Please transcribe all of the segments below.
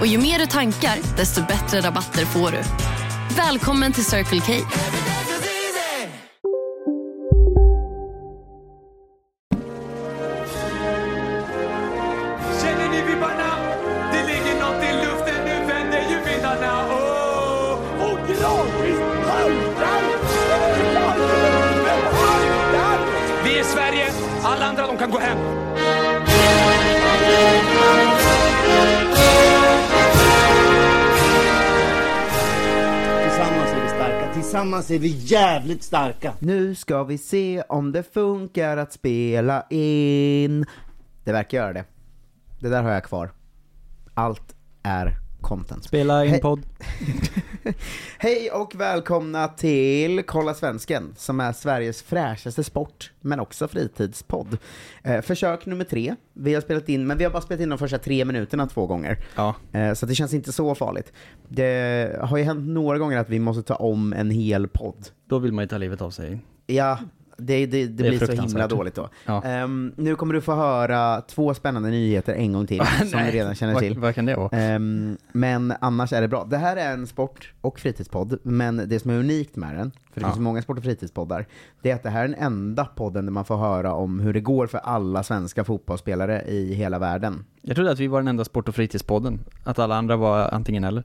Och ju mer du tankar, desto bättre rabatter får du. Välkommen till Circle K. tillsammans är vi jävligt starka. Nu ska vi se om det funkar att spela in. Det verkar göra det. Det där har jag kvar. Allt är content. Spela in Hej. podd. Hej och välkomna till Kolla Svensken, som är Sveriges fräschaste sport, men också fritidspodd. Eh, försök nummer tre. Vi har spelat in, men vi har bara spelat in de första tre minuterna två gånger. Ja. Eh, så det känns inte så farligt. Det har ju hänt några gånger att vi måste ta om en hel podd. Då vill man ju ta livet av sig. Ja, det, det, det, blir så himla dåligt då. Ja. Ehm, nu kommer du få höra två spännande nyheter en gång till, som du redan känner vad, till. Vad kan det vara? Ehm, men annars är det bra. Det här är en sport och fritidspodd, men det som är unikt med den, för det Ja. finns många sport och fritidspoddar, det är att det här är den enda podden där man får höra om hur det går för alla svenska fotbollsspelare i hela världen. Jag trodde att vi var den enda sport och fritidspodden. Att alla andra var antingen eller.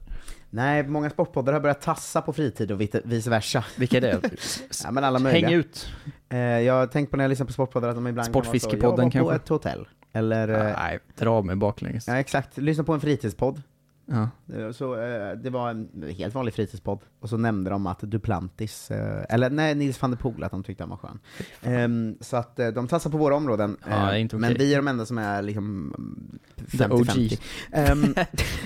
Nej, många sportpoddar har börjat tassa på fritid och vice- versa. Vilka är det? Ja, men alla möjliga. Häng ut! Eh, jag har tänkt på när jag lyssnar på sportpoddar att de ibland kan vara så, Sportfiskepodden jag var på kanske? ett hotell. Eller, eh, Nej, dra mig baklänges. ja exakt, lyssna på en fritidspodd. Ja. Eh, Så, eh, det var en helt vanlig fritidspodd, och så nämnde de att Duplantis, eh, eller nej, Nils van der Poel, att de tyckte han var skön. Ehm, så att de tassar på våra områden, Ja, inte men vi är de enda som är liksom The 50-50. OG. Ehm,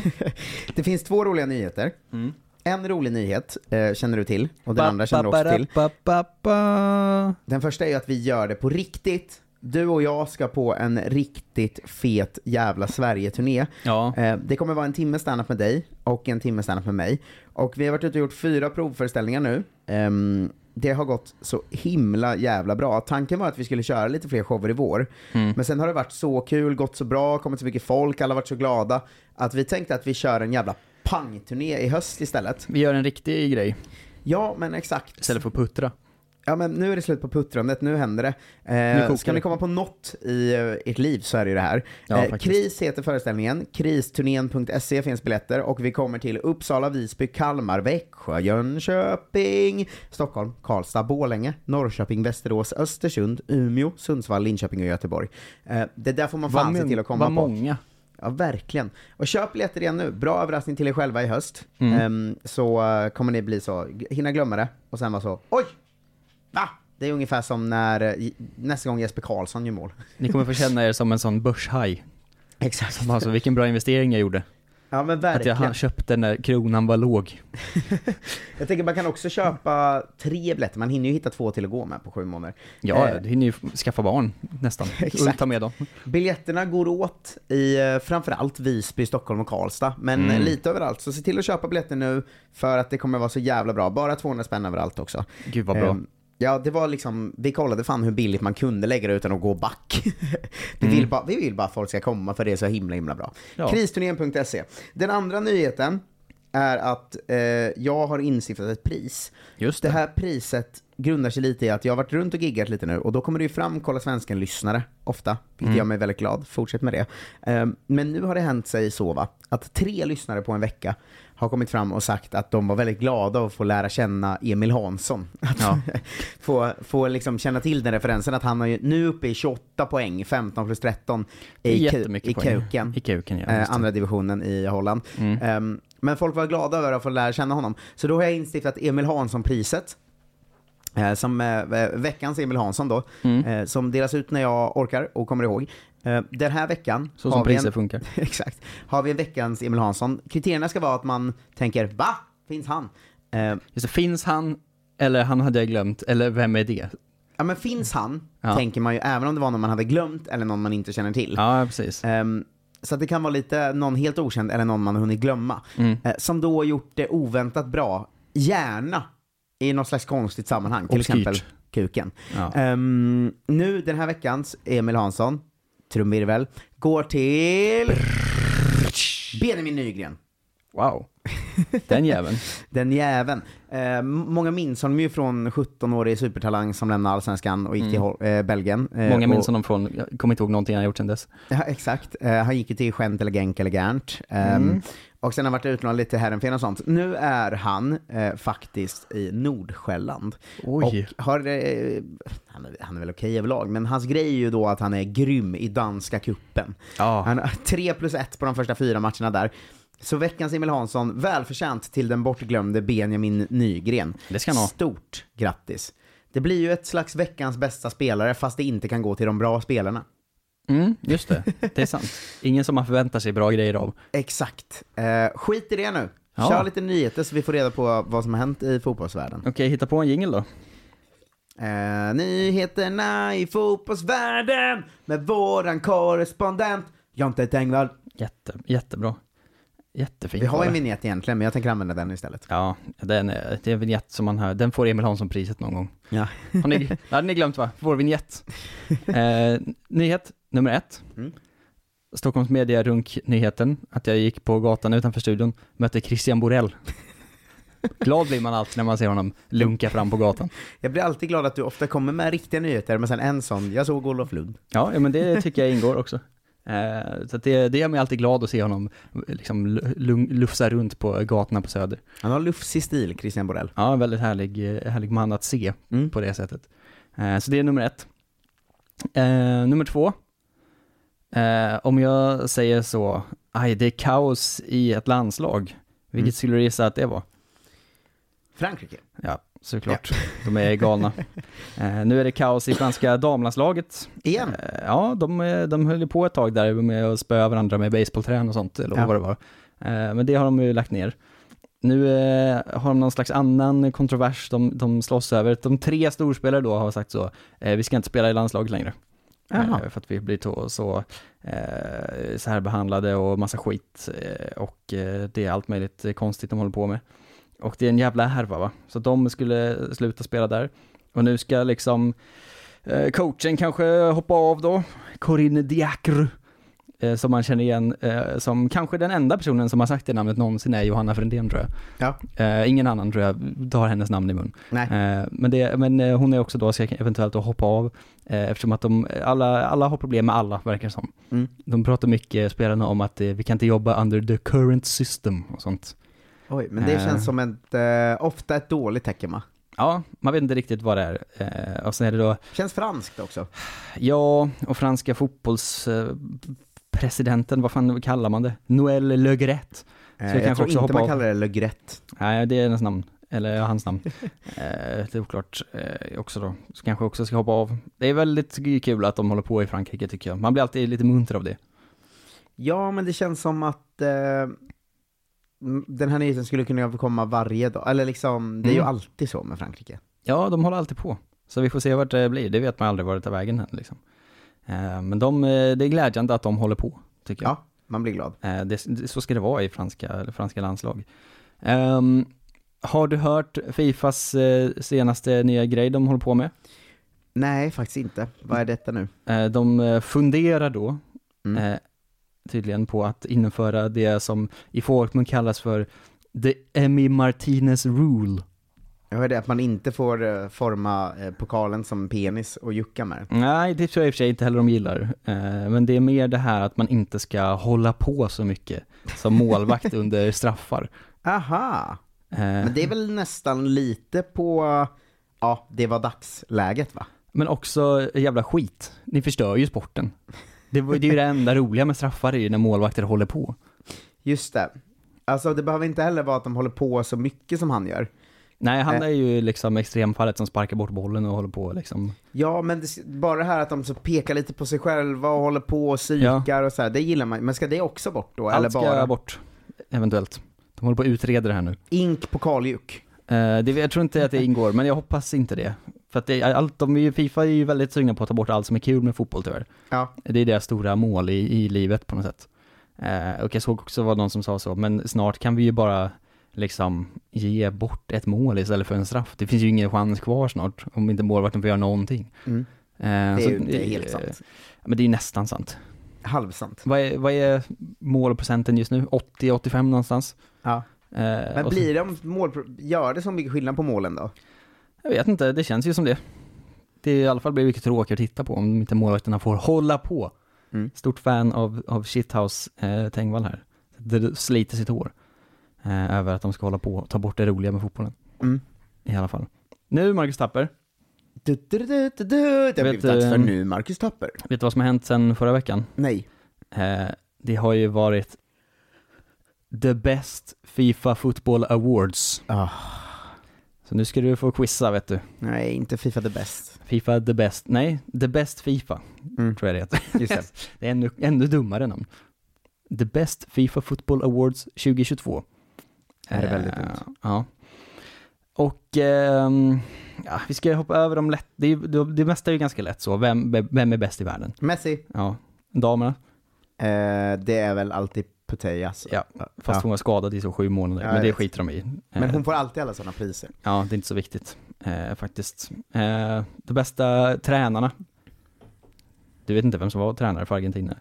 det finns två roliga nyheter. Mm. En rolig nyhet eh, känner du till, och den andra känner du också till. Ba, ba. Den första är ju att vi gör det på riktigt. Du och jag ska på en riktigt fet jävla Sverige-turné. Ja. Eh, Det kommer vara en timme standup med dig och en timme standup med mig. Och vi har varit ute och gjort fyra provföreställningar nu. Ehm, Det har gått så himla jävla bra. Tanken var att vi skulle köra lite fler shower i vår. Mm. Men sen har det varit så kul, gått så bra, kommit så mycket folk, alla har varit så glada. Att vi tänkte att vi kör en jävla pangturné i höst istället. Vi gör en riktig grej Ja, men exakt. istället för att puttra. Ja men nu är det slut på puttrandet, nu händer det. Nu Eh, ska det. ni komma på något i eh, ert liv så är det ju det här. Ja, eh. Kris heter föreställningen, kristurnén.se finns biljetter och vi kommer till Uppsala, Visby, Kalmar, Växjö, Jönköping, Stockholm, Karlstad, Borlänge, Norrköping, Västerås, Östersund, Umeå, Sundsvall, Linköping och Göteborg. Eh, det där får man fan se till att komma på. många. Ja, verkligen. Och köp biljetter igen nu. Bra överraskning till er själva i höst. Mm. Ehm, så eh, kommer ni bli så, hinna glömma det och sen vara så, oj! Va? Det är ungefär som när, eh, nästa gång Jesper Karlsson gör mål. Ni kommer få känna er som en sån börshaj. Exakt. Alltså vilken bra investering jag gjorde. Ja men Att jag verkligen. köpte när kronan var låg. Jag tänker man kan också köpa tre biljetter, man hinner ju hitta två till att gå med på sju månader. Ja, Eh, du hinner ju skaffa barn nästan. Och ta med dem. Biljetterna går åt i eh, framförallt Visby, Stockholm och Karlstad, men Mm. lite överallt. Så se till att köpa biljetter nu, för att det kommer vara så jävla bra. Bara 200 spänn överallt också. Gud vad bra. Ja, det var liksom, vi kollade fan hur billigt man kunde lägga det utan att gå back. vi, Mm. vill bara, vi vill bara att folk ska komma för det är så himla himla bra. Ja. Kristurnén.se. Den andra nyheten är att eh, jag har instiftat ett pris. Just Det det. här priset grundar sig lite i att jag har varit runt och giggat lite nu och då kommer det ju fram Kolla Svensken-lyssnare ofta, vilket Mm. gör mig väldigt glad. Fortsätt med det. Ehm, men nu har det hänt sig så va, att tre lyssnare på en vecka har kommit fram och sagt att de var väldigt glada att få lära känna Emil Hansson. Att Ja. få, få liksom känna till den referensen att han ju nu uppe i 28 poäng, 15 plus 13 Det är i, i kuken. I kuken, ja. Eh, andra divisionen i Holland. Mm. Ehm, men folk var glada över att få lära känna honom. Så då har jag instiftat Emil Hansson-priset. Eh, som eh, veckans Emil Hansson då, Mm. eh, som delas ut när jag orkar och kommer ihåg. Eh, Den här veckan Så som priser en, funkar. exakt, har vi veckans Emil Hansson. Kriterierna ska vara att man tänker va? Finns han? Eh, Just det, finns han, eller han hade jag glömt, eller vem är det? Ja men finns han, Ja. tänker man ju även om det var någon man hade glömt eller någon man inte känner till. Ja, precis. Ehm, så det kan vara lite någon helt okänd eller någon man har hunnit glömma. Mm. Eh, som då gjort det oväntat bra, gärna i något slags konstigt sammanhang, till Obskyrt. exempel kuken. Ja. Ehm, nu den här veckans Emil Hansson, trumvirvel, går till Benjamin Nygren. Wow. Den jäveln. Den jäveln. Eh, många minns honom ju från 17-årig supertalang som lämnade allsvenskan och gick till Hol- eh, Belgien. Eh, Mm. Många minns och- honom från, jag kommer inte ihåg någonting han har gjort sedan dess. Ja, exakt. Eh, han gick ju till Gent eller Genk eller Gernt. Ehm, Mm. Och sen har han varit utlånad lite till Herrenfen och sånt. Nu är han eh, faktiskt i Nordsjälland. Oj. Och har, eh, han, är, han är väl okej överlag, men hans grej är ju då att han är grym i danska kuppen. Ja. Han har 3 plus 1 på de första fyra matcherna där. Så veckans Emil Hansson, välförtjänt till den bortglömde Benjamin Nygren. Det ska han ha. Stort grattis. Det blir ju ett slags veckans bästa spelare, fast det inte kan gå till de bra spelarna. Mm, just det. Det är sant. Ingen som man förväntar sig bra grejer av. Exakt. Eh, skit i det nu. Ja. Kör lite nyheter så vi får reda på vad som har hänt i fotbollsvärlden. Okej, hitta på en jingel då. Eh, nyheterna i fotbollsvärlden med våran korrespondent Jonte Tengvall. Jätte, jättebra. Jättefint. Vi har en vignett egentligen, men jag tänker använda den istället. Ja, den är, det är en vignett som man hör. Den får Emil Hansson-priset någon gång. Ja. Har ni, det hade ni glömt va? Vår vignett. Eh, nyhet nummer ett. Mm. Stockholms Media Runk-nyheten, att jag gick på gatan utanför studion, mötte Christian Borell. Glad blir man alltid när man ser honom lunka fram på gatan. Jag blir alltid glad att du ofta kommer med riktiga nyheter, men sen en sån, jag såg Olof Lund. Ja, men det tycker jag ingår också. Eh, så det, det gör mig alltid glad att se honom liksom lufsa runt på gatorna på Söder. Han har lufsig stil, Christian Borell. Ja, en väldigt härlig, eh, härlig man att se Mm. på det sättet. Eh, så det är nummer ett. Nummer två. Om jag säger så, aj det är kaos i ett landslag. Vilket Mm. skulle du gissa att det var? Frankrike. Ja, såklart. De är galna. Eh, nu är det kaos i franska damlandslaget. Igen. Eh, ja, de, eh, de höll ju på ett tag där med att spöa varandra med baseballträn och sånt, eller Ja. vad det var. Eh, men det har de ju lagt ner. Nu eh, har de någon slags annan kontrovers de, de slåss över. De tre storspelare då har sagt så, eh, vi ska inte spela i landslaget längre. Jaha. För att vi blir så, så, så här behandlade och massa skit och det är allt möjligt konstigt de håller på med. Och det är en jävla härva va. Så de skulle sluta spela där. Och nu ska liksom eh, coachen kanske hoppa av då. Corinne Diacre. Eh, som man känner igen eh, som kanske den enda personen som har sagt det namnet någonsin är Johanna Frändén tror jag. Ja. Eh, ingen annan tror jag tar hennes namn i mun. Eh, men, det, men eh, hon är också då, ska eventuellt då hoppa av, eftersom att de, alla, alla har problem med alla, verkar som. Mm. De pratar mycket, spelarna, om att vi kan inte jobba under the current system och sånt. Oj, men det Eh. känns som ett, eh, ofta ett dåligt tecken va? Ja, man vet inte riktigt vad det är. Eh, och sen är det då, Känns franskt också. ja, och franska fotbollspresidenten, presidenten, vad fan kallar man det? Noël Le Gret. Eh, jag jag tror också inte man av. kallar det Le Gret. Nej, det är hennes namn. Eller hans namn. eh, det är oklart eh, också då. Så kanske också ska hoppa av. Det är väldigt kul att de håller på i Frankrike tycker jag. Man blir alltid lite munter av det. Ja, men det känns som att eh, den här nyheten skulle kunna komma varje dag. Eller liksom, det är ju Mm. alltid så med Frankrike. Ja, de håller alltid på. Så vi får se vart det blir. Det vet man aldrig vart det tar vägen än liksom. Eh, men de, eh, det är glädjande att de håller på, tycker jag. Ja, man blir glad. Eh, det, det, så ska det vara i franska, franska landslag. Ehm, har du hört Fifas senaste nya grej de håller på med? Nej, faktiskt inte. Vad är detta nu? De funderar då Mm. Tydligen på att införa det som i folkmun kallas för the Emmy Martinez rule. Jag hörde att man inte får eh, forma eh, pokalen som penis och jucka med. Nej, det tror jag i och för sig inte heller de gillar. Eh, men det är mer det här att man inte ska hålla på så mycket som målvakt under straffar. Aha! Men det är väl nästan lite på, ja, det var dagsläget va? Men också jävla skit. Ni förstör ju sporten. Det, var- det är ju det enda roliga med straffar är ju när målvakter håller på. Just det. Alltså det behöver inte heller vara att de håller på så mycket som han gör. Nej, han Eh. är ju liksom extremfallet som sparkar bort bollen och håller på liksom. Ja, men det, bara det här att de så pekar lite på sig själva och håller på och psykar och så här, det gillar man Men ska det också bort då? eller Allt ska bara bort, eventuellt. De håller på att utreda det här nu. ink på kaljuk? Eh, det, jag tror inte att det ingår, men jag hoppas inte det. För att det, allt, de är ju, Fifa är ju väldigt sugna på att ta bort allt som är kul med fotboll tyvärr. Ja. Det är deras stora mål i, i livet på något sätt. Eh, och jag såg också vad någon som sa så, men snart kan vi ju bara liksom ge bort ett mål istället för en straff. Det finns ju ingen chans kvar snart om inte målvakten får göra någonting. Mm. Eh, Det är så- ju inte eh, helt sant. Men det är ju nästan sant. Halvsant. Vad är, vad är målprocenten just nu? 80-85 någonstans? Ja. Eh, Men så- blir det om mål, gör det så mycket skillnad på målen då? Jag vet inte, det känns ju som det. Det är i alla fall blir mycket tråkigt att titta på om inte målvakterna får hålla på. Mm. Stort fan av, av Shithouse eh, Tengvall här. Det sliter sitt hår. Eh, över att de ska hålla på och ta bort det roliga med fotbollen. Mm. I alla fall. Nu Marcus Tapper, Du, du, du, du, du. Det har blivit dags för nu, Marcus Tapper. vet du vad som har hänt sen förra veckan? Nej. Eh, det har ju varit The Best Fifa Football Awards. Ah. Så nu ska du få quizza vet du. Nej, inte Fifa the best. Fifa The Best, nej, The Best Fifa, Mm. tror jag det heter. Just det. Det är ännu, ännu dummare namn. The Best Fifa Football Awards 2022. Är det väldigt Eh, dumt? Ja. Och ehm, ja, vi ska hoppa över de lätt, det, är- det, det mesta är ju ganska lätt så, vem, vem är bäst i världen? Messi. Ja, damerna, Eh, det är väl alltid Putellas. ja, fast Ja. hon var skadad i så sju månader, Ja, men det skiter de i. Men Eh, hon får alltid alla sådana priser. Ja, det är inte så viktigt eh, faktiskt. Eh, de bästa tränarna. Du vet inte vem som var tränare för Argentina?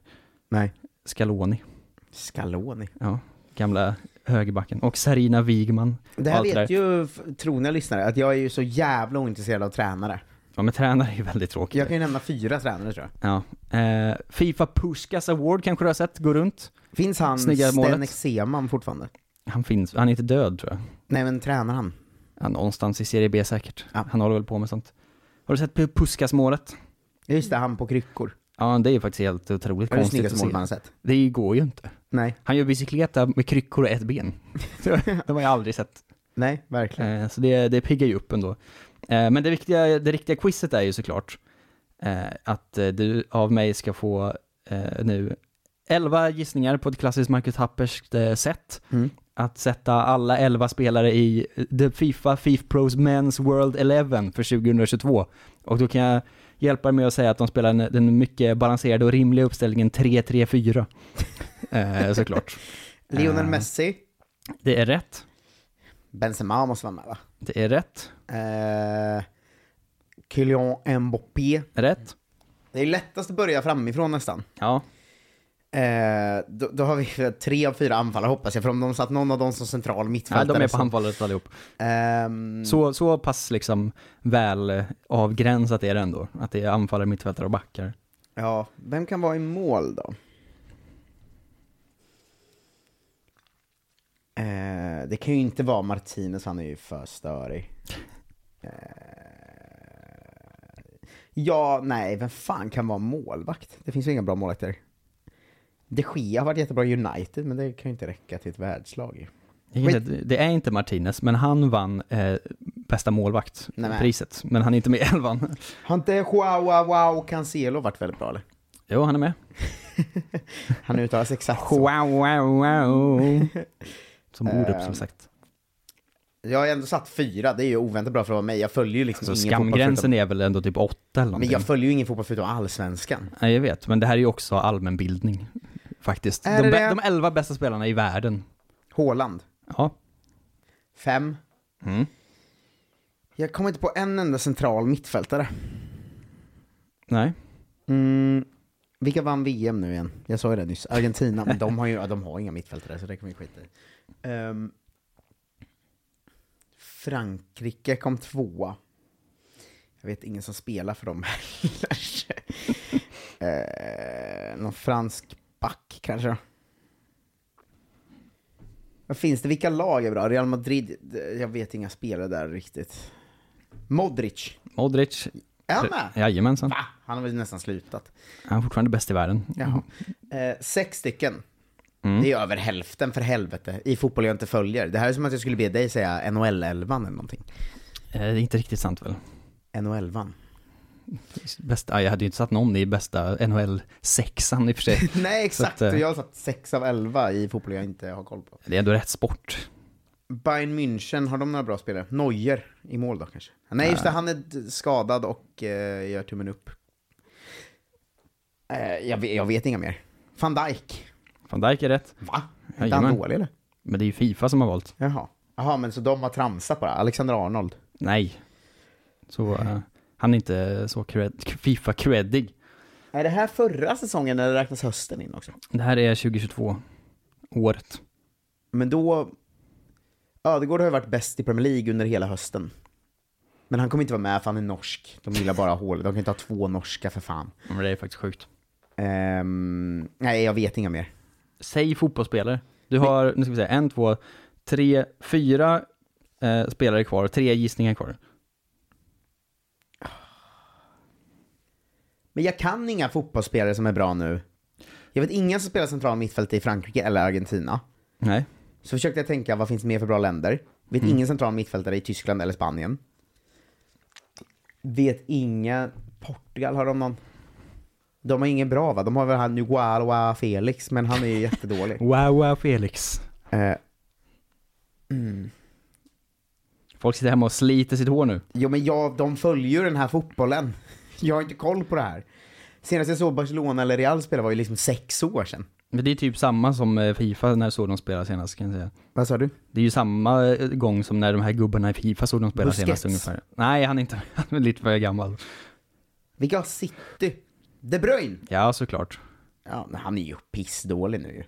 Nej. Scaloni, Scaloni. ja, gamla högerbacken. Och Sarina Wigman. Det här vet rätt. ju trogna lyssnare, att jag är ju så jävla ointresserad av tränare. Ja, men tränare är ju väldigt tråkigt. Jag kan ju nämna fyra tränare tror jag. Ja. Eh, Fifa Puskas Award kanske du har sett gå runt? Finns han Snygga. Stenek Seman fortfarande? Han finns, han är inte död tror jag. Nej men tränar han? Ja, någonstans i serie B säkert. Ja. Han håller väl på med sånt. Har du sett Puskas-målet? Just det, han på kryckor. Ja, det är ju faktiskt helt otroligt Det det konstigt snyggaste att mål man se. har sett. Det går ju inte. Nej, Han gör bicykleta med kryckor och ett ben. det har jag aldrig sett. nej, verkligen. Eh, så det, det piggar ju upp ändå. Eh, men det, viktiga, det riktiga quizet är ju såklart eh, att eh, du av mig ska få nu 11 gissningar på ett klassiskt Marcus Tapperskt eh, sätt. Mm. Att sätta alla 11 spelare i The Fifa FIFA Pros Men's World 11 för 2022. Och då kan jag hjälpa er med att säga att de spelar den, mycket balanserade och rimliga uppställningen 3-3-4. eh, såklart. Lionel Messi. Det är rätt. Benzema måste vara med va? Det är rätt. Eh, Kylian Mbappé. Rätt. Det är lättast att börja framifrån nästan. Ja. Eh, då, då har vi tre av fyra anfallare hoppas jag, för om de satt någon av dem som central Nej, mittfältare de är på handbollet allihop. Ehm, Så, så pass liksom väl avgränsat är det ändå. Att det är anfallare, mittfältare och backar. Ja, vem kan vara i mål då? Eh, det kan ju inte vara Martinez, han är ju för störig. Eh, ja, nej, vem fan kan vara målvakt? Det finns ju inga bra målvakter. De Gea har varit jättebra i United, men det kan ju inte räcka till ett världslag. Att Det är inte Martinez, men han vann eh, bästa målvakt Nej, men- priset. Men han är inte med i elvan. Har inte Joao Wow Cancelo varit väldigt bra eller? Jo, han är med. Han uttalas exakt så. Wow, wow, wow. Som Orup Ehm, som sagt. Jag har ändå satt fyra, det är ju oväntat bra för att vara mig. Jag följer ju liksom Så ingen skamgränsen förutom... är väl ändå typ åtta eller Men någonting. jag följer ju ingen fotboll förutom allsvenskan. Nej, jag vet. Men det här är ju också allmänbildning. Faktiskt. Är De, det de elva bästa spelarna i världen. Haaland, Ja. fem. Mm. Jag kommer inte på en enda central mittfältare. Nej. Mm. Vilka vann VM nu igen? Jag sa ju det nyss. Argentina, men de har ju de har inga mittfältare så det kan vi skita i. Ehm, Frankrike kom tvåa. Jag vet ingen som spelar för dem heller. uh, någon fransk back kanske? Vad finns det? Vilka lag är bra? Real Madrid? Jag vet inga spelare där riktigt. Modric. Modric. Är han med? Jajamensan. Va? Han har väl nästan slutat. Han är fortfarande bäst i världen. Jaha. Eh, sex stycken. Mm. Det är över hälften för helvete, i fotboll jag inte följer. Det här är som att jag skulle be dig säga NHL-11 eller någonting. Eh, Det är inte riktigt sant väl? NHL-11. Bästa, ja, jag hade ju inte satt någon i bästa NHL-sexan i och för sig. Nej exakt, att, eh, och jag har satt 6 av 11 i fotboll jag inte har koll på. Det är ändå rätt sport. Bayern München, har de några bra spelare? Neuer i mål då kanske? Nej just det, han är skadad och eh, gör tummen upp. Eh, jag, vet, jag vet inga mer. Van Dijk. Van Dijk är rätt. Va? Är inte han dålig eller? Men det är ju Fifa som har valt. Jaha. Jaha, men så de har tramsat bara? Alexander Arnold? Nej. Så eh, han är inte så cred, Fifa-creddig. Är det här förra säsongen eller räknas hösten in också? Det här är 2022. Året. Men då... Ödegård har ju varit bäst i Premier League under hela hösten. Men han kommer inte vara med för han är norsk. De gillar bara hål. De kan inte ha två norska för fan. Men det är faktiskt sjukt. Ehm, nej, jag vet inga mer. Säg fotbollsspelare. Du har, nu ska vi säga, en, två, tre, fyra eh, spelare kvar, tre gissningar kvar. Men jag kan inga fotbollsspelare som är bra nu. Jag vet ingen som spelar central mittfält i Frankrike eller Argentina. Nej. Så försökte jag tänka, vad finns mer för bra länder? Vet ingen central mittfältare i Tyskland eller Spanien. Vet inga... Portugal, har de någon? De har ingen bra va? De har väl han Nugualoa Felix, men han är ju jättedålig. Wow, wow, Felix. Eh, Folk sitter hemma och sliter sitt hår nu. jo men jag, de följer ju den här fotbollen. Jag har inte koll på det här. Senast jag såg Barcelona eller Real spela var ju liksom sex år sedan. Men det är typ samma som eh, Fifa när såg de spela senast kan jag säga. Vad sa du? Det är ju samma eh, gång som när de här gubbarna i Fifa såg de spela Busquets. senast ungefär. Nej, han är inte, han är lite för gammal. Vilka har City? De Bruyne? Ja, såklart. Ja, men han är ju pissdålig nu ju.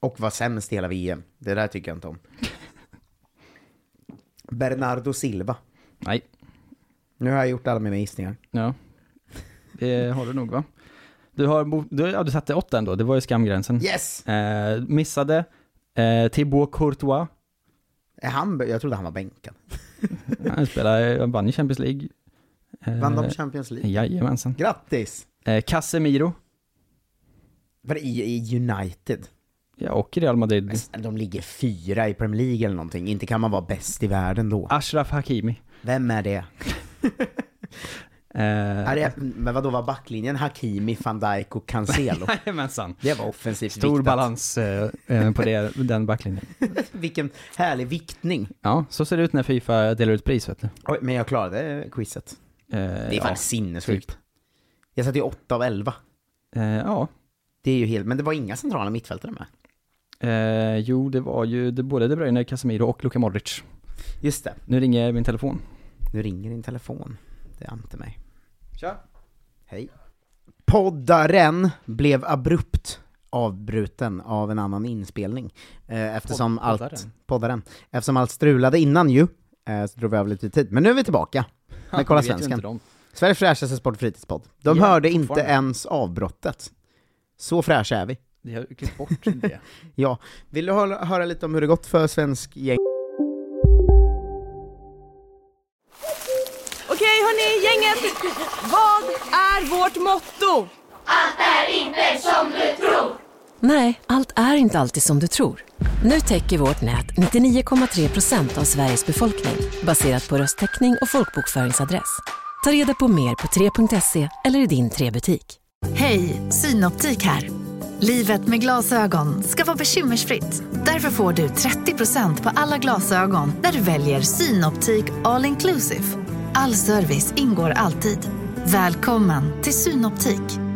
Och var sämst i hela VM. Det där tycker jag inte om. Bernardo Silva. Nej, Nu har jag gjort alla mina gissningar. ja. Det har du nog va? Du har, du, ja, du satte åtta ändå, det var ju skamgränsen. Yes! Eh, missade eh, Thibaut Courtois. Är han, jag trodde han var bänkad. Han spelade, han vann ju Champions League. Eh, Vann de Champions League? Jajamensan. Grattis! Eh, Casemiro. Var det i, i United? Ja, och Real Madrid. De ligger fyra i Premier League eller någonting. Inte kan man vara bäst i världen då. Ashraf Hakimi. Vem är det? Eh, Är det men vadå var backlinjen Hakimi, van Dijk och Cancelo? Jajamensan. Det var offensivt Stor viktat. balans eh, eh, på det, den backlinjen. Vilken härlig viktning. Ja, så ser det ut när Fifa delar ut pris vet du. Oj, men jag klarade quizet. Eh, Det är fan ja. sinnessjukt. Jag satte ju 8 av 11. Eh, ja. Det är ju helt, men det var inga centrala mittfältare med. Eh, jo, det var ju det, både De Bruyne, Casemiro och Luka Modric. Just det. Nu ringer min telefon. Nu ringer din telefon. Det är inte mig. Tja. Hej. Poddaren blev abrupt avbruten av en annan inspelning. Eh, eftersom Podd- allt... poddaren? Poddaren. Eftersom allt strulade innan ju, eh, så drog vi av lite tid. Men nu är vi tillbaka. Men kolla svensken. Inte. Sveriges fräschaste sport och fritidspodd. De Ja, hörde inte ens avbrottet. Så fräscha är vi. Vi har klippt bort det. Ja. Vill du höra, höra lite om hur det gått för svensk gäng? Okej hörni, gänget! Vad är vårt motto? Nej, allt är inte alltid som du tror. Nu täcker vårt nät 99,3 procent av Sveriges befolkning baserat på röstteckning och folkbokföringsadress. Ta reda på mer på 3.se eller i din 3-butik. Hej, Synoptik här. Livet med glasögon ska vara bekymmersfritt. Därför får du 30% på alla glasögon när du väljer Synoptik All Inclusive. All service ingår alltid. Välkommen till Synoptik.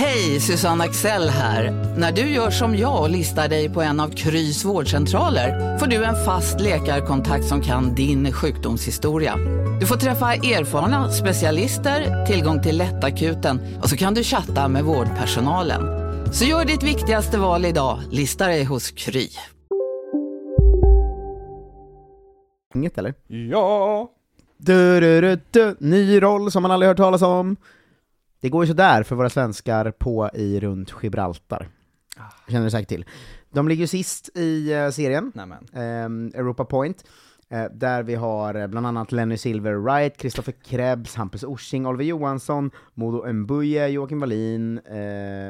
Hej, Susanne Axel här. När du gör som jag och listar dig på en av Krys vårdcentraler får du en fast läkarkontakt som kan din sjukdomshistoria. Du får träffa erfarna specialister, tillgång till lättakuten och så kan du chatta med vårdpersonalen. Så gör ditt viktigaste val idag, lista dig hos Kry. Inget eller? ja. Du, du, du, du. Ny roll som man aldrig hört talas om. Det går ju sådär för våra svenskar på i runt Gibraltar. Känner du säkert till. De ligger ju sist i eh, serien, ehm, Europa Point, eh, där vi har eh, bland annat Lenny Silver Wright, Kristoffer Krebs, Hampus Orsing, Oliver Johansson, Modo Mbuye, Joakim Wallin, eh,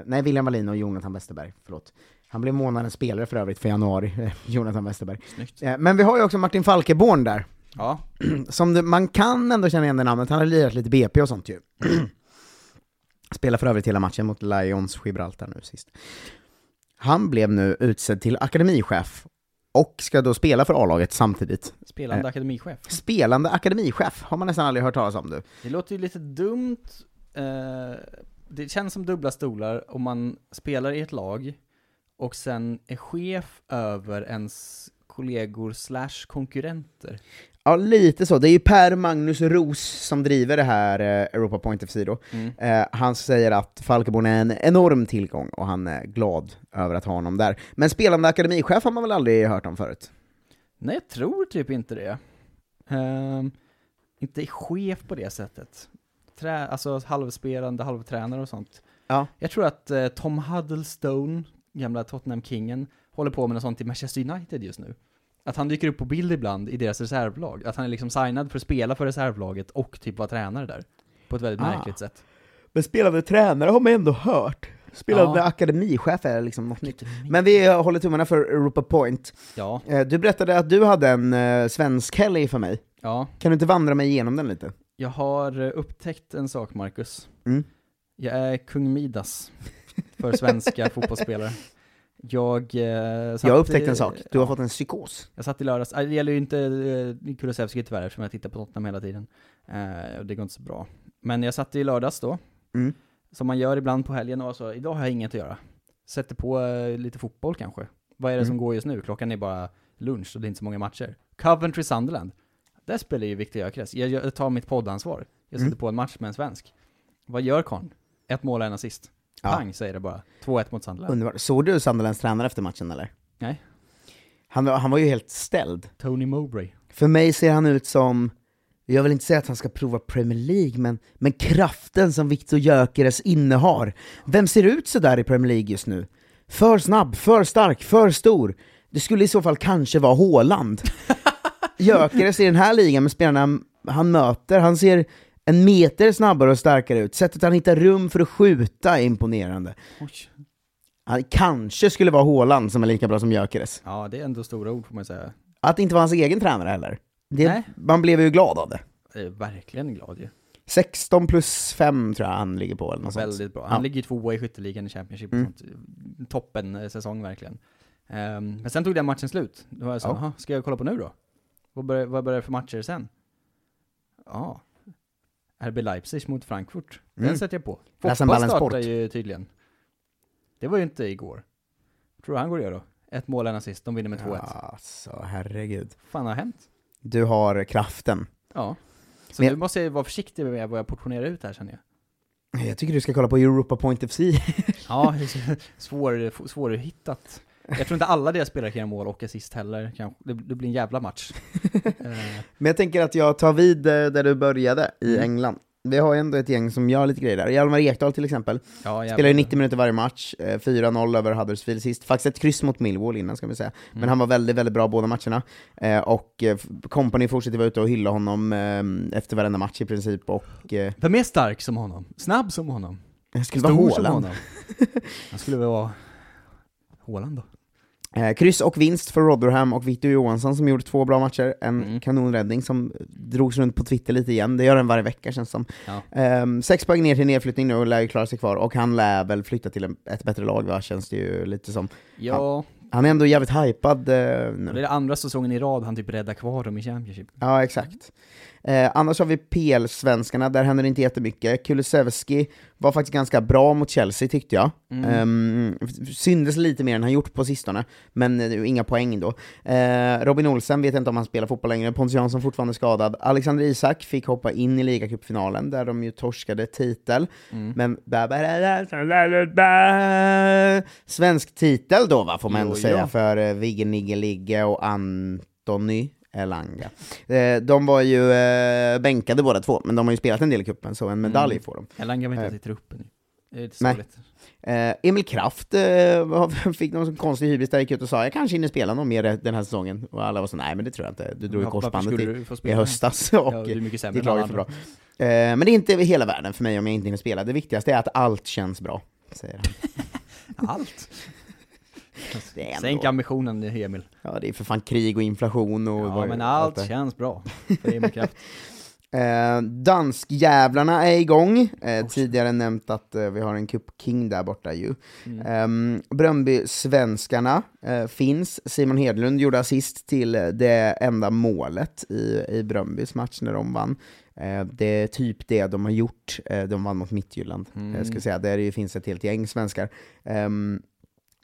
nej William Wallin och Jonathan Westerberg, förlåt. Han blev månadens spelare för övrigt för januari, Jonathan Westerberg. Snyggt. Eh, Men vi har ju också Martin Falkeborn där, Ja, som du, man kan ändå känna igen det namnet, han har lirat lite BP och sånt ju. Spelar för övrigt hela matchen mot Lions Gibraltar nu sist. Han blev nu utsedd till akademichef, och ska då spela för A-laget samtidigt. spelande Eh. akademichef. Spelande akademichef, har man nästan aldrig hört talas om du. Det låter ju lite dumt. Eh, det känns som dubbla stolar om man spelar i ett lag och sen är chef över ens kollegor slash konkurrenter. Ja, lite så. Det är ju Per Magnus Ros som driver det här eh, Europa Point FC då. Mm. Eh, han säger att Falkeborn är en enorm tillgång och han är glad över att ha honom där. Men spelande akademichef har man väl aldrig hört om förut? Nej, jag tror typ inte det. Ehm, inte chef på det sättet. Trä, alltså halvspelande, halvtränare och sånt. Ja. Jag tror att eh, Tom Huddlestone, gamla Tottenham-kingen, håller på med något sånt i Manchester United just nu. Att han dyker upp på bild ibland i deras reservlag. Att han är liksom signad för att spela för reservlaget och typ vara tränare där. På ett väldigt Ah. märkligt sätt. Men spelande tränare har man ändå hört. Spelande Ja. akademichef är liksom något nytt. Men vi håller tummarna för Europa Point. Ja, Eh, du berättade att du hade en eh, svensk helg för mig. ja. Kan du inte vandra mig igenom den lite? Jag har eh, upptäckt en sak, Marcus. Mm. Jag är kung Midas för svenska fotbollsspelare. Jag... Eh, satt Jag har upptäckt i- en sak, du har ja, fått en psykos. Jag satt i lördags, äh, det gäller ju inte eh, Kulusevski tyvärr eftersom jag tittar på Tottenham hela tiden. Eh, det går inte så bra. Men jag satt i lördags då, Mm. som man gör ibland på helgen och så, idag har jag inget att göra. Sätter på eh, lite fotboll kanske. Vad är det som Mm. går just nu? Klockan är bara lunch och det är inte så många matcher. Coventry Sunderland. Där spelar ju Viktor Gyökeres. Jag, jag tar mitt poddansvar. Jag sätter Mm. på en match med en svensk. Vad gör karln? Ett mål och en assist. Ja. Pang säger det bara. 2-1 mot Sunderland. Underbart. Såg du Sunderlands tränare efter matchen eller? Nej. Han, var- han var ju helt ställd. Tony Mowbray. För mig ser han ut som, jag vill inte säga att han ska prova Premier League, men, men kraften som Viktor Gyökeres innehar. Vem ser ut så där i Premier League just nu? För snabb, för stark, för stor. Det skulle i så fall kanske vara Haaland. Gyökeres i den här ligan med spelarna han möter, han ser en meter snabbare och starkare ut. Sättet han hittar rum för att skjuta är imponerande. Oj. Han kanske skulle vara Haaland som är lika bra som Gyökeres. Ja, det är ändå stora ord får man säga. Att det inte var hans egen tränare heller. Det, Nej. man blev ju glad av det. Jag är verkligen glad ju. 16 plus 5 tror jag han ligger på eller något sånt. Väldigt bra. Han Ja. ligger ju tvåa i skytteligan i Championship Mm. sånt. Toppen eh, säsong verkligen. Ehm, men sen tog den matchen slut. Då var jag så, Ja. "Jaha, ska jag kolla på nu då? Vad börjar, vad börjar för matcher sen? Ja. RB Leipzig mot Frankfurt. Den Mm. sätter jag på. Foppa startar ju tydligen. Det var ju inte igår. Tror du han går att göra då? Ett mål, en assist, de vinner med 2-1. Alltså, herregud. fan har hänt? Du har kraften. Ja. Så Men- nu måste jag vara försiktig med vad jag portionerar ut här känner jag. Jag tycker du ska kolla på Europa Point FC. Ja, svår, svårhittat. Jag tror inte alla deras spelare kan göra mål och assist heller. Det, det blir en jävla match. Eh, Men jag tänker att jag tar vid eh, där du började, i Mm. England. Vi har ju ändå ett gäng som gör lite grejer där. Hjalmar Ekdal till exempel, ja, spelar ju jävlar. 90 minuter varje match, eh, 4-0 över Huddersfield sist. Faktiskt ett kryss mot Millwall innan ska vi säga. Men Mm. han var väldigt, väldigt bra båda matcherna. Eh, och eh, Company fortsätter vara ute och hylla honom eh, efter varenda match i princip, och eh, Vem är stark som honom? Snabb som honom? det skulle vara Stor som honom? Han skulle väl vara Haaland då? Eh, kryss och vinst för Rotherham och Victor Johansson som gjorde två bra matcher. En Mm. kanonräddning som drogs runt på Twitter lite igen, det gör den varje vecka känns som. Ja. Ehm, sex poäng ner till nedflyttning nu och lär ju klara sig kvar, och han lär väl flytta till en, ett bättre lag va, känns det ju lite som. Ja, Han är ändå jävligt hypad eh, det nu. är andra säsongen i rad han typ räddar kvar dem i Championship. Ja, exakt. Eh, annars har vi PL-svenskarna, där händer det inte jättemycket. Kulusevski var faktiskt ganska bra mot Chelsea tyckte jag. Mm. F- syndes lite mer än han gjort på sistone, men eh, inga poäng då. Eh, Robin Olsen vet inte om han spelar fotboll längre, Pontus Jansson fortfarande skadad. Alexander Isak fick hoppa in i ligacupfinalen, där de ju torskade titel. Mm. Men svensk titel då va, får man Jo, ändå säga, ja. för eh, Vigge Nigge Ligge och Antoni Elanga. Eh, de var ju eh, bänkade båda två, men de har ju spelat en del i cupen, så en medalj Mm. får de. Elanga var inte Eh. ens i truppen Nej. Eh, Emil Kraft eh, fick någon konstig hybris där gick ut och sa jag kanske hinner spela någon mer den här säsongen, och alla var så nej men det tror jag inte, du drog ju Ja, korsbandet i, du i höstas, Ja, och du är mycket sämre ditt lag är för bra. Eh, men det är inte hela världen för mig om jag inte hinner spela, det viktigaste är att allt känns bra, säger han. Allt. Det ändå- Sänk ambitionen Emil. Ja, det är för fan krig och inflation och... Ja men allt det. känns bra för Emil Kraft. Eh, danskjävlarna är igång. Eh, tidigare nämnt att eh, vi har en Cup King där borta ju. Mm. Eh, Bröndby-svenskarna eh, finns. Simon Hedlund gjorde assist till eh, det enda målet i, i Bröndbys match när de vann. Eh, det är typ det de har gjort. Eh, de vann mot Midtjylland, Mm. ska säga. Där det finns ett helt gäng svenskar.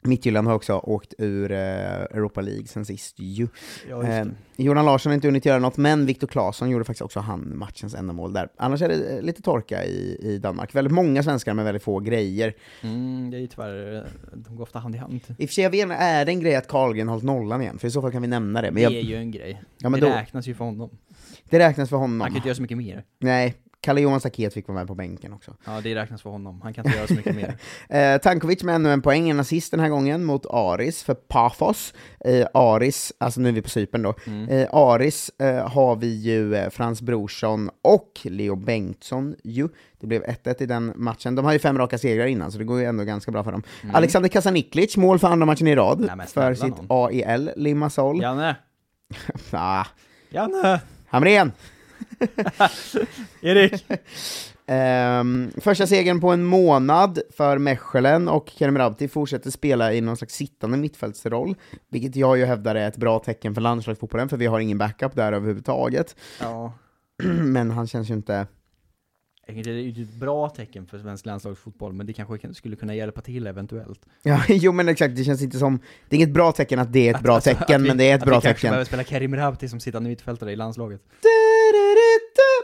Midtjylland har också åkt ur eh, Europa League sen sist ju. Ja. Eh, Jonan Larsson har inte hunnit göra något, men Viktor Claesson gjorde faktiskt också han matchens enda mål där. Annars är det eh, lite torka i, i Danmark. Väldigt många svenskar med väldigt få grejer. Mm, det är ju tyvärr, de går ofta hand i hand. I och för sig, jag vet är det en grej att Karlgren hållit nollan igen? För i så fall kan vi nämna det. Men det jag, är ju en grej. Ja, det då- räknas ju för honom. det räknas för honom. Han kan inte göra så mycket mer. Nej, Kalle Johan Staket fick vara med på bänken också. Ja, det räknas för honom. Han kan inte göra så mycket mer. Eh, Tankovic med ännu en poäng, en assist den här gången mot Aris för Pafos. Eh, Aris, alltså nu är vi på Cypern då. Mm. Eh, Aris eh, har vi ju eh, Frans Brorsson och Leo Bengtsson ju. Det blev 1-1 i den matchen. De har ju fem raka segrar innan, så det går ju ändå ganska bra för dem. Mm. Alexander Kasaniklic, mål för andra matchen i rad Nej, för sitt. AIL Limassol. Janne! Ah, Janne! Hamrén! Erik! Ehm, första segern på en månad för Mechelen och Kerem fortsätter spela i någon slags sittande mittfältsroll, vilket jag ju hävdar är ett bra tecken för landslagsfotbollen, för vi har ingen backup där överhuvudtaget. Ja. Men han känns ju inte... Det är ju ett bra tecken för svensk landslagsfotboll, men det kanske kan- skulle kunna hjälpa till eventuellt. Ja, jo men exakt, det känns inte som... Det är inget bra tecken att det är ett bra Alltså, tecken, att vi- men det är ett att bra vi kanske tecken. behöver spela Kerim Rabti som sittande mittfältare i landslaget.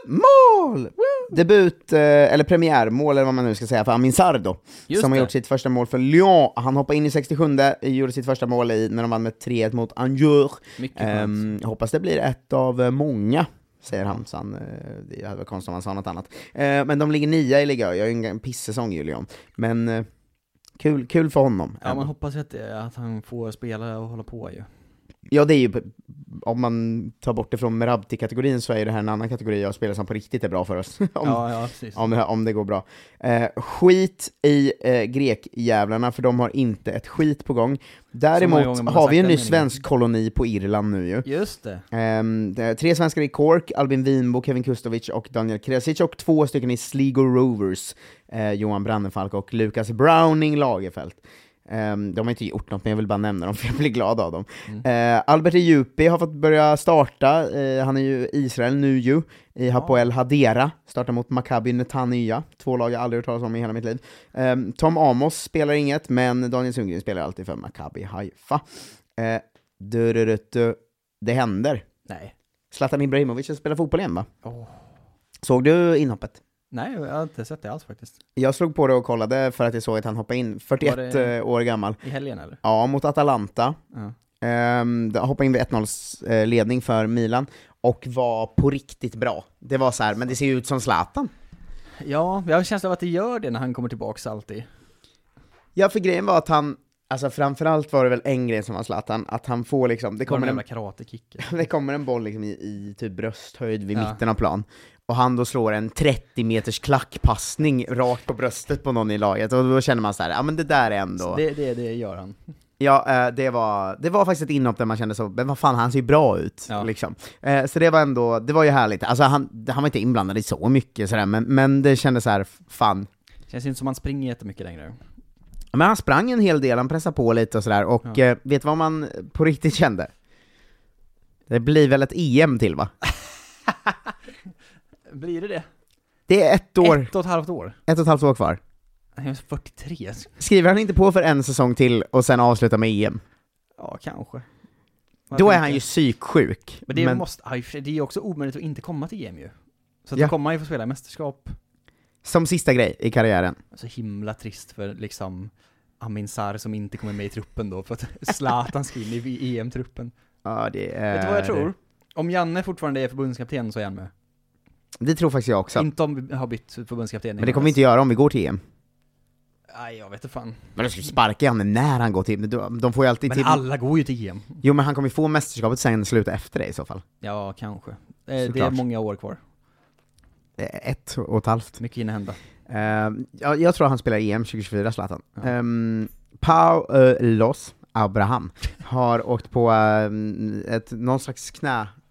Mål! Debut, eh, eller premiärmål eller vad man nu ska säga, för Amin Sardo, Just som har det. gjort sitt första mål för Lyon. Han hoppade in i 67 gjorde sitt första mål i, när de vann med 3-1 mot Angers. Skönt. Ehm, hoppas det blir ett av eh, många, säger han. Eh, det hade varit konstigt om han sa något annat. Men de ligger nia i ligan, jag har ju en pissäsong Lyon. Men kul, kul för honom. Ja, man hoppas att, att han får spela och hålla på ju. Ja, det är ju, om man tar bort det från Merabti-kategorin så är det här en annan kategori av spelare som på riktigt är bra för oss. om, Ja, ja, precis. om, det, om det går bra. Eh, skit i eh, grekjävlarna, för de har inte ett skit på gång. Däremot har vi ju en ny svensk koloni på Irland nu ju. Just det. Är tre svenskar i Cork, Albin Winbo, Kevin Kustovic och Daniel Kresic, och två stycken i Sligo Rovers, eh, Johan Brannefalk och Lukas Browning Lagerfält. Ehm, de har inte gjort något, men jag vill bara nämna dem för jag blir glad av dem. Eh, Albert Ejupi har fått börja starta, eh, han är ju Israel nu ju, i Hapoel Hadera, startar mot Maccabi Netanya, två lag jag aldrig hört talas om i hela mitt liv. Ehm, Tom Amos spelar inget, men Daniel Sundgren spelar alltid för Maccabi Haifa. Eh, det händer. Nej. Zlatan Ibrahimovic spelar fotboll igen va? Åh. Såg du inhoppet? Nej, jag har inte sett det alls faktiskt. Jag slog på det och kollade för att jag såg att han hoppade in, 41 Var det- eh, år gammal. I helgen eller? Ja, mot Atalanta. Ja. Um, hoppade in vid 1-0 eh, ledning för Milan, och var på riktigt bra. Det var så här, men det ser ju ut som Zlatan. Ja, jag har en känsla av att det gör det när han kommer tillbaks alltid. Ja, för grejen var att han, alltså framförallt var det väl en grej som var Zlatan, att han får liksom, det kommer en det kommer en boll liksom i, i typ brösthöjd vid Ja. mitten av plan, och han då slår en 30 meters klackpassning rakt på bröstet på någon i laget, och då känner man så här, ja men det där är ändå... Det, det, det gör han. Ja, eh, det var, det var faktiskt ett inhopp där man kände så, men vad fan, han ser ju bra ut, Ja. liksom. Eh, Så det var ändå, det var ju härligt. Alltså han, han var inte inblandad i så mycket sådär, men, men det kändes så här, fan. Känns inte som han springer jättemycket längre. Men han sprang en hel del, han pressade på lite och sådär, och Ja. eh, vet du vad man på riktigt kände? Det blir väl ett EM till va? Blir det det? Det är ett år, Ett och ett halvt år? ett och ett halvt år kvar. Han är 43. Skriver han inte på för en säsong till och sen avslutar med EM? Ja, kanske. Då är han ju psyksjuk. Men det, Måste, för sig, det är ju också omöjligt att inte komma till EM ju. Så att Ja. då kommer man ju få spela mästerskap. Som sista grej i karriären. Så himla trist för liksom Amin Sarr som inte kommer med i truppen då, för att Zlatan ska in i EM-truppen. Ja, det är... Vet du vad jag tror? Om Janne fortfarande är förbundskapten så är han med. Det tror faktiskt jag också. Inte om vi har bytt förbundskapten Men det kommer vi inte göra om vi går till EM. Nej, jag vet inte fan. Men de ska ju sparka Janne när han går till, de, de får ju alltid Men till... alla går ju till EM. Jo men han kommer ju få mästerskapet sen sluta efter det i så fall. Ja, kanske. Eh, Det är många år kvar. Eh, Ett och ett halvt. Mycket hinner hända. Uh, jag, jag tror han spelar EM 2024, Zlatan. Ja. Ehm, Paulos Abraham, har åkt på eh, ett, någon slags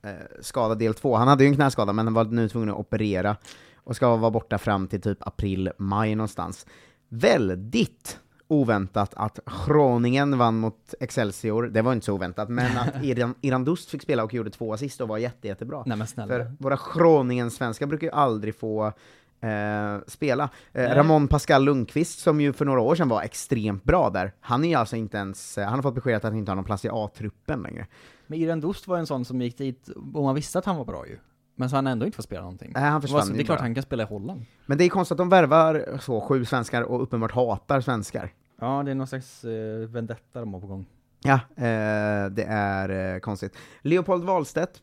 knäskada del två. Han hade ju en knäskada, men han var nu tvungen att operera, och ska vara borta fram till typ april, maj någonstans. Väldigt oväntat att Groningen vann mot Excelsior, det var inte så oväntat, men att Iran, Iran Dust fick spela och gjorde två assist och var jätte, jättebra. Nej. För våra Groningen-svenskar brukar ju aldrig få eh, spela. Eh. Ramon Pascal Lundqvist, som ju för några år sedan var extremt bra där, han är alltså inte ens, eh, han har fått besked att han inte har någon plats i A-truppen längre. Men Iran Dost var en sån som gick dit, och man visste att han var bra ju. Men så han ändå inte får spela någonting. Nej, han försvann Det är klart bara. han kan spela i Holland. Men det är konstigt att de värvar så, sju svenskar, och uppenbart hatar svenskar. Ja, det är någon slags eh, vendetta de har på gång. Ja, eh, det är eh, konstigt. Leopold Wahlstedt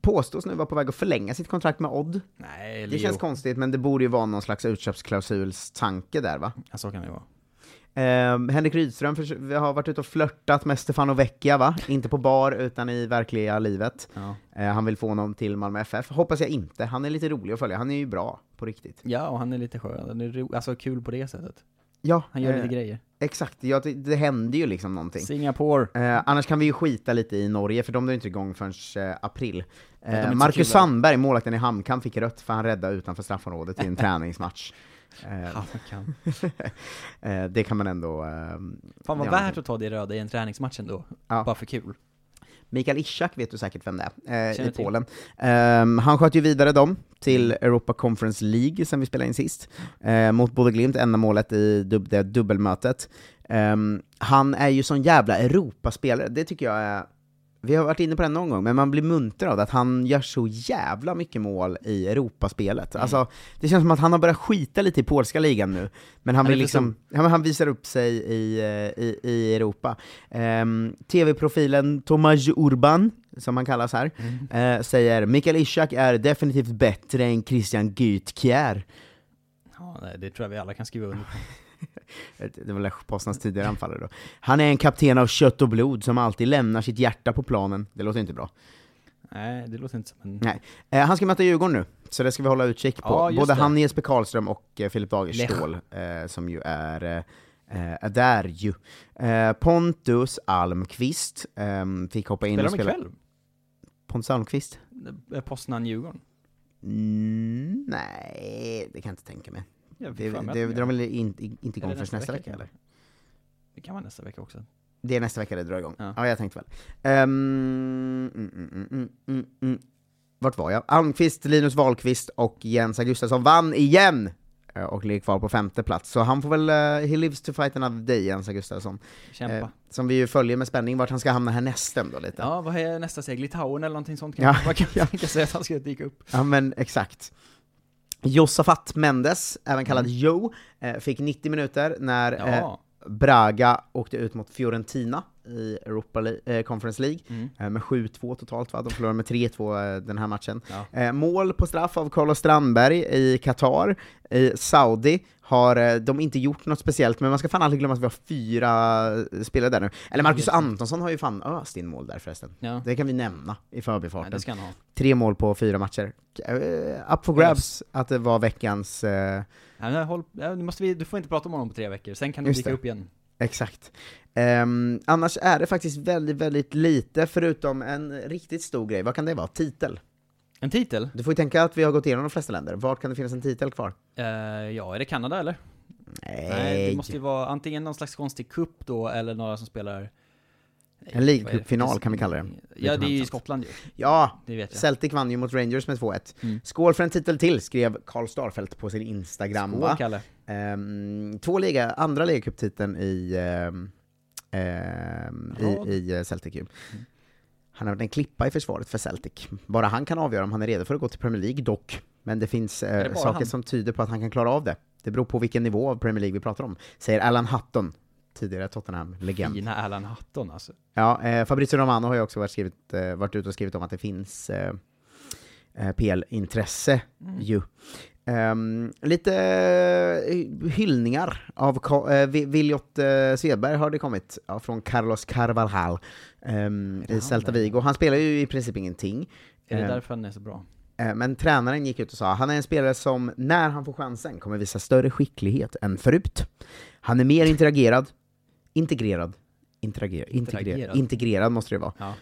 påstås nu vara på väg att förlänga sitt kontrakt med Odd. Nej, Det Leo. känns konstigt, men det borde ju vara någon slags utköpsklausulstanke där va? Ja, så kan det vara. Eh, Henrik Rydström vi har varit ute och flörtat med Stefano Vecchia va? Inte på bar, utan i verkliga livet. Ja. Eh, han vill få honom till Malmö FF. Hoppas jag inte, han är lite rolig att följa, han är ju bra på riktigt. Ja, och han är lite skön. Han är alltså kul på det sättet. Ja, Han gör eh, lite grejer. Exakt, ja, det, det händer ju liksom någonting. Singapore. Eh, annars kan vi ju skita lite i Norge, för de är inte igång förrn eh, april. Eh, Marcus Sandberg, målvakten i Hamkan, fick rött för han räddade utanför straffområdet i en träningsmatch. Eh, Hamkan. eh, det kan man ändå... Eh, Fan vad värt att ta det röda i en träningsmatch ändå. Ja. Bara för kul. Mikael Ishak vet du säkert vem det är, eh, i. Polen. Ehm, han sköt ju vidare dem till Europa Conference League, sen vi spelade in sist, eh, mot Bode Glimt, enda målet i dub det dubbelmötet. Ehm, han är ju sån jävla Europaspelare, det tycker jag är vi har varit inne på det någon gång, men man blir munter av det, att han gör så jävla mycket mål i Europaspelet. Mm. Alltså, det känns som att han har börjat skita lite i polska ligan nu, men han Han vill liksom, men han visar upp sig i, eh, i, i Europa. Ehm, TV-profilen Tomasz Urban, som han kallas här, Mm. eh, säger Mikael Ishak är definitivt bättre än Christian Gytkjär. Ja, det tror jag vi alla kan skriva under på. Det var Lech tidigare anfallare då. Han är en kapten av kött och blod som alltid lämnar sitt hjärta på planen. Det låter inte bra. Nej, det låter inte som en... Nej. Eh, han ska möta Djurgården nu, så det ska vi hålla utkik på. Ja, Både det. han, Jesper Karlström och eh, Filip. Dagerstål, eh, som ju är, eh, eh, är där ju. Eh, Pontus Almqvist eh, fick hoppa in Spelar och de spela... ikväll? Pontus Almqvist? Eh, Poznan-Djurgården? Mm, nej, det kan jag inte tänka mig. Jag Det, det, att de drar väl inte, inte igång det förrän nästa vecka, eller? Det kan vara nästa vecka också. Det är nästa vecka det drar igång. Ja. Ja, jag tänkte väl. Ehm, mm, mm, mm. Vart var jag? Almqvist, Linus Wahlqvist och Jens Augustason vann igen! Eh, Och ligger kvar på femte plats, så han får väl, uh, he lives to fight another day, Jens Augustason. Kämpa. Eh, som vi ju följer med spänning, vart han ska hamna härnäst ändå lite. Ja, vad är nästa steg? Litauen eller någonting sånt? Kan Ja, man kan ja. tänka sig att han ska dyka upp. Ja men exakt. Josafat Mendes, även kallad Mm. Joe, eh, fick 90 minuter när eh, Ja. Braga åkte ut mot Fiorentina i Europa Le- eh, Conference League, Mm. eh, med 7-2 totalt va? De förlorade med 3-2 eh, den här matchen. Ja. Eh, mål på straff av Carlos Strandberg i Qatar. I Saudi har eh, de inte gjort något speciellt, men man ska fan aldrig glömma att vi har fyra spelare där nu. Eller Marcus sant. Antonsson har ju fan öst in mål där förresten. Ja. Det kan vi nämna i förbifarten. ha. Tre mål på fyra matcher. Uh, up for grabs att det var veckans... eh, Nej, men håll, ja, nu måste vi, du får inte prata om honom på tre veckor, sen kan du dyka det. upp igen. exakt. Ehm, annars är det faktiskt väldigt, väldigt lite, förutom en riktigt stor grej. Vad kan det vara? Titel? En titel? Du får ju tänka att vi har gått igenom de flesta länder. Vart kan det finnas en titel kvar? Eh, ja, är det Kanada eller? Nej, Nej, det måste ju vara antingen någon slags konstig kupp då, eller några som spelar... En League Cup-final kan vi kalla det. Ja, det är ju i. Skottland ju. Ja, Det vet jag. Celtic vann ju mot Rangers med 2-1. Mm. Skål för en titel till, skrev Karl Starfelt på sin Instagram Skål, va? Kalle. Ehm, två liga, andra ligacuptiteln i, ehm, Rad. i, i eh, Celtic ju. Han har varit en klippa i försvaret för Celtic. Bara han kan avgöra om han är redo för att gå till Premier League dock. Men det finns eh, saker han? som tyder på att han kan klara av det. Det beror på vilken nivå av Premier League vi pratar om, säger Alan Hutton, tidigare Tottenham-legend. Fina Alan Hutton alltså. Ja, eh, Fabrizio Romano har ju också varit, skrivit, eh, varit ute och skrivit om att det finns eh, eh, PL-intresse Mm. ju. Ehm, lite eh, hyllningar av Vi- Viljot eh, Svedberg har det kommit, ja, från Carlos Carvalhal ehm, i Celta? Vigo. Han spelar ju i princip ingenting. Är det Ehm, därför han är så bra? Men tränaren gick ut och sa han är en spelare som, när han får chansen, kommer visa större skicklighet än förut. Han är mer interagerad, integrerad, Interager, integrerad. integrerad måste det vara. Ja.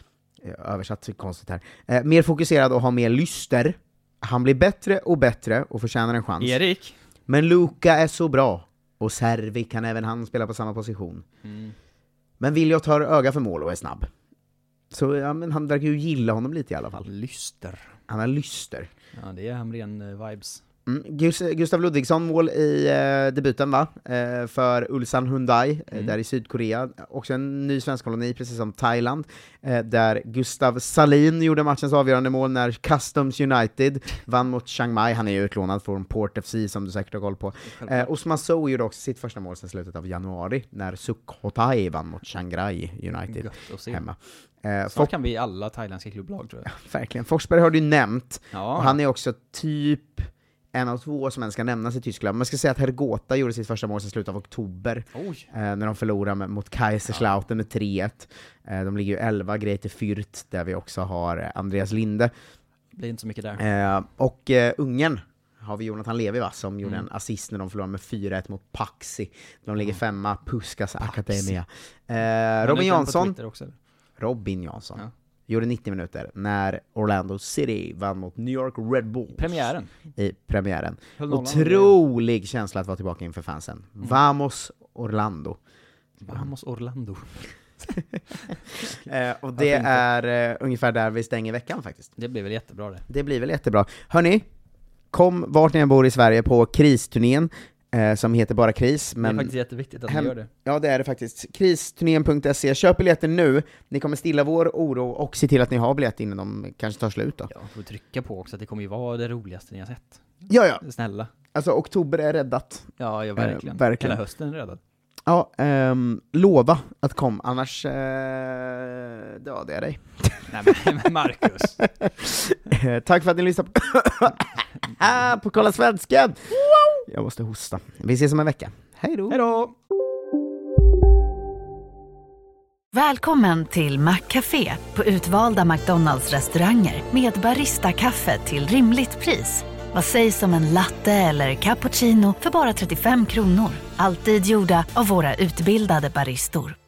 Översatt konstigt här. Mer fokuserad och har mer lyster. Han blir bättre och bättre och förtjänar en chans. Erik? Men Luka är så bra. Och Servi kan även han spela på samma position. Mm. Men Viljot har öga för mål och är snabb. Så ja, men han verkar ju gilla honom lite i alla fall. Lyster. Han har lyster. Ja, det är Hamrén-vibes. Mm. Gus- Gustav Ludvigsson mål i eh, debuten va? Eh, för Ulsan Hyundai, eh, Mm. där i Sydkorea. Också en ny svensk koloni, precis som Thailand. Eh, där Gustav Salin gjorde matchens avgörande mål när Customs United vann mot Chiang Mai. Han är ju utlånad från Port FC som du säkert har koll på. Eh, Osman Sow gjorde också sitt första mål sedan slutet av januari, när Sukhothai vann mot Chiang Rai United hemma. Eh, Snart kan vi alla thailändska klubblag tror jag. Verkligen. Forsberg har du nämnt, Ja. och han är också typ en av två som ens ska nämnas i Tyskland. Man ska säga att Hergota gjorde sitt första mål sedan slutet av oktober, eh, när de förlorade mot Kaiserslautern med 3-1. Eh, de ligger ju 11, Grete Fürth, där vi också har eh, Andreas Linde. Blir inte så mycket där. Eh, och eh, Ungern har vi Jonathan Levi va, som gjorde Mm. en assist när de förlorade med 4-1 mot Paxi. De ligger femma, Puskas Akademia. Eh, Robin Jansson, Också. Robin Jansson, Ja. Gjorde 90 minuter när Orlando City vann mot New York Red Bulls. Premiären. I premiären. Otrolig känsla att vara tillbaka inför fansen. Mm. Vamos Orlando. Vamos Orlando. Eh, och det är eh, ungefär där vi stänger veckan faktiskt. Det blir väl jättebra det. Det blir väl jättebra. Hörni, kom vart ni än bor i Sverige på kristurnén, eh, som heter bara kris, men... det är faktiskt jätteviktigt att Hem- ni gör det. Ja, det är det faktiskt. Kristurnén.se, köp biljetter nu, ni kommer stilla vår oro och se till att ni har biljetter innan de kanske tar slut då. Ja, får trycka på också att det kommer ju vara det roligaste ni har sett. Ja, ja. Snälla. Alltså, oktober är räddat. Ja, ja verkligen. Eh, verkligen. Hela hösten är räddad. Ja, ehm, lova att kom, annars eh, dödar jag dig. Nej men, men Marcus. Eh, Tack för att ni lyssnade på, ah, på Kolla Svensken! Jag måste hosta. Vi ses om en vecka. Hej då! Hej då! Välkommen till Maccafé på utvalda McDonalds restauranger med Baristakaffe till rimligt pris. Vad sägs om en latte eller cappuccino för bara 35 kronor? Alltid gjorda av våra utbildade baristor.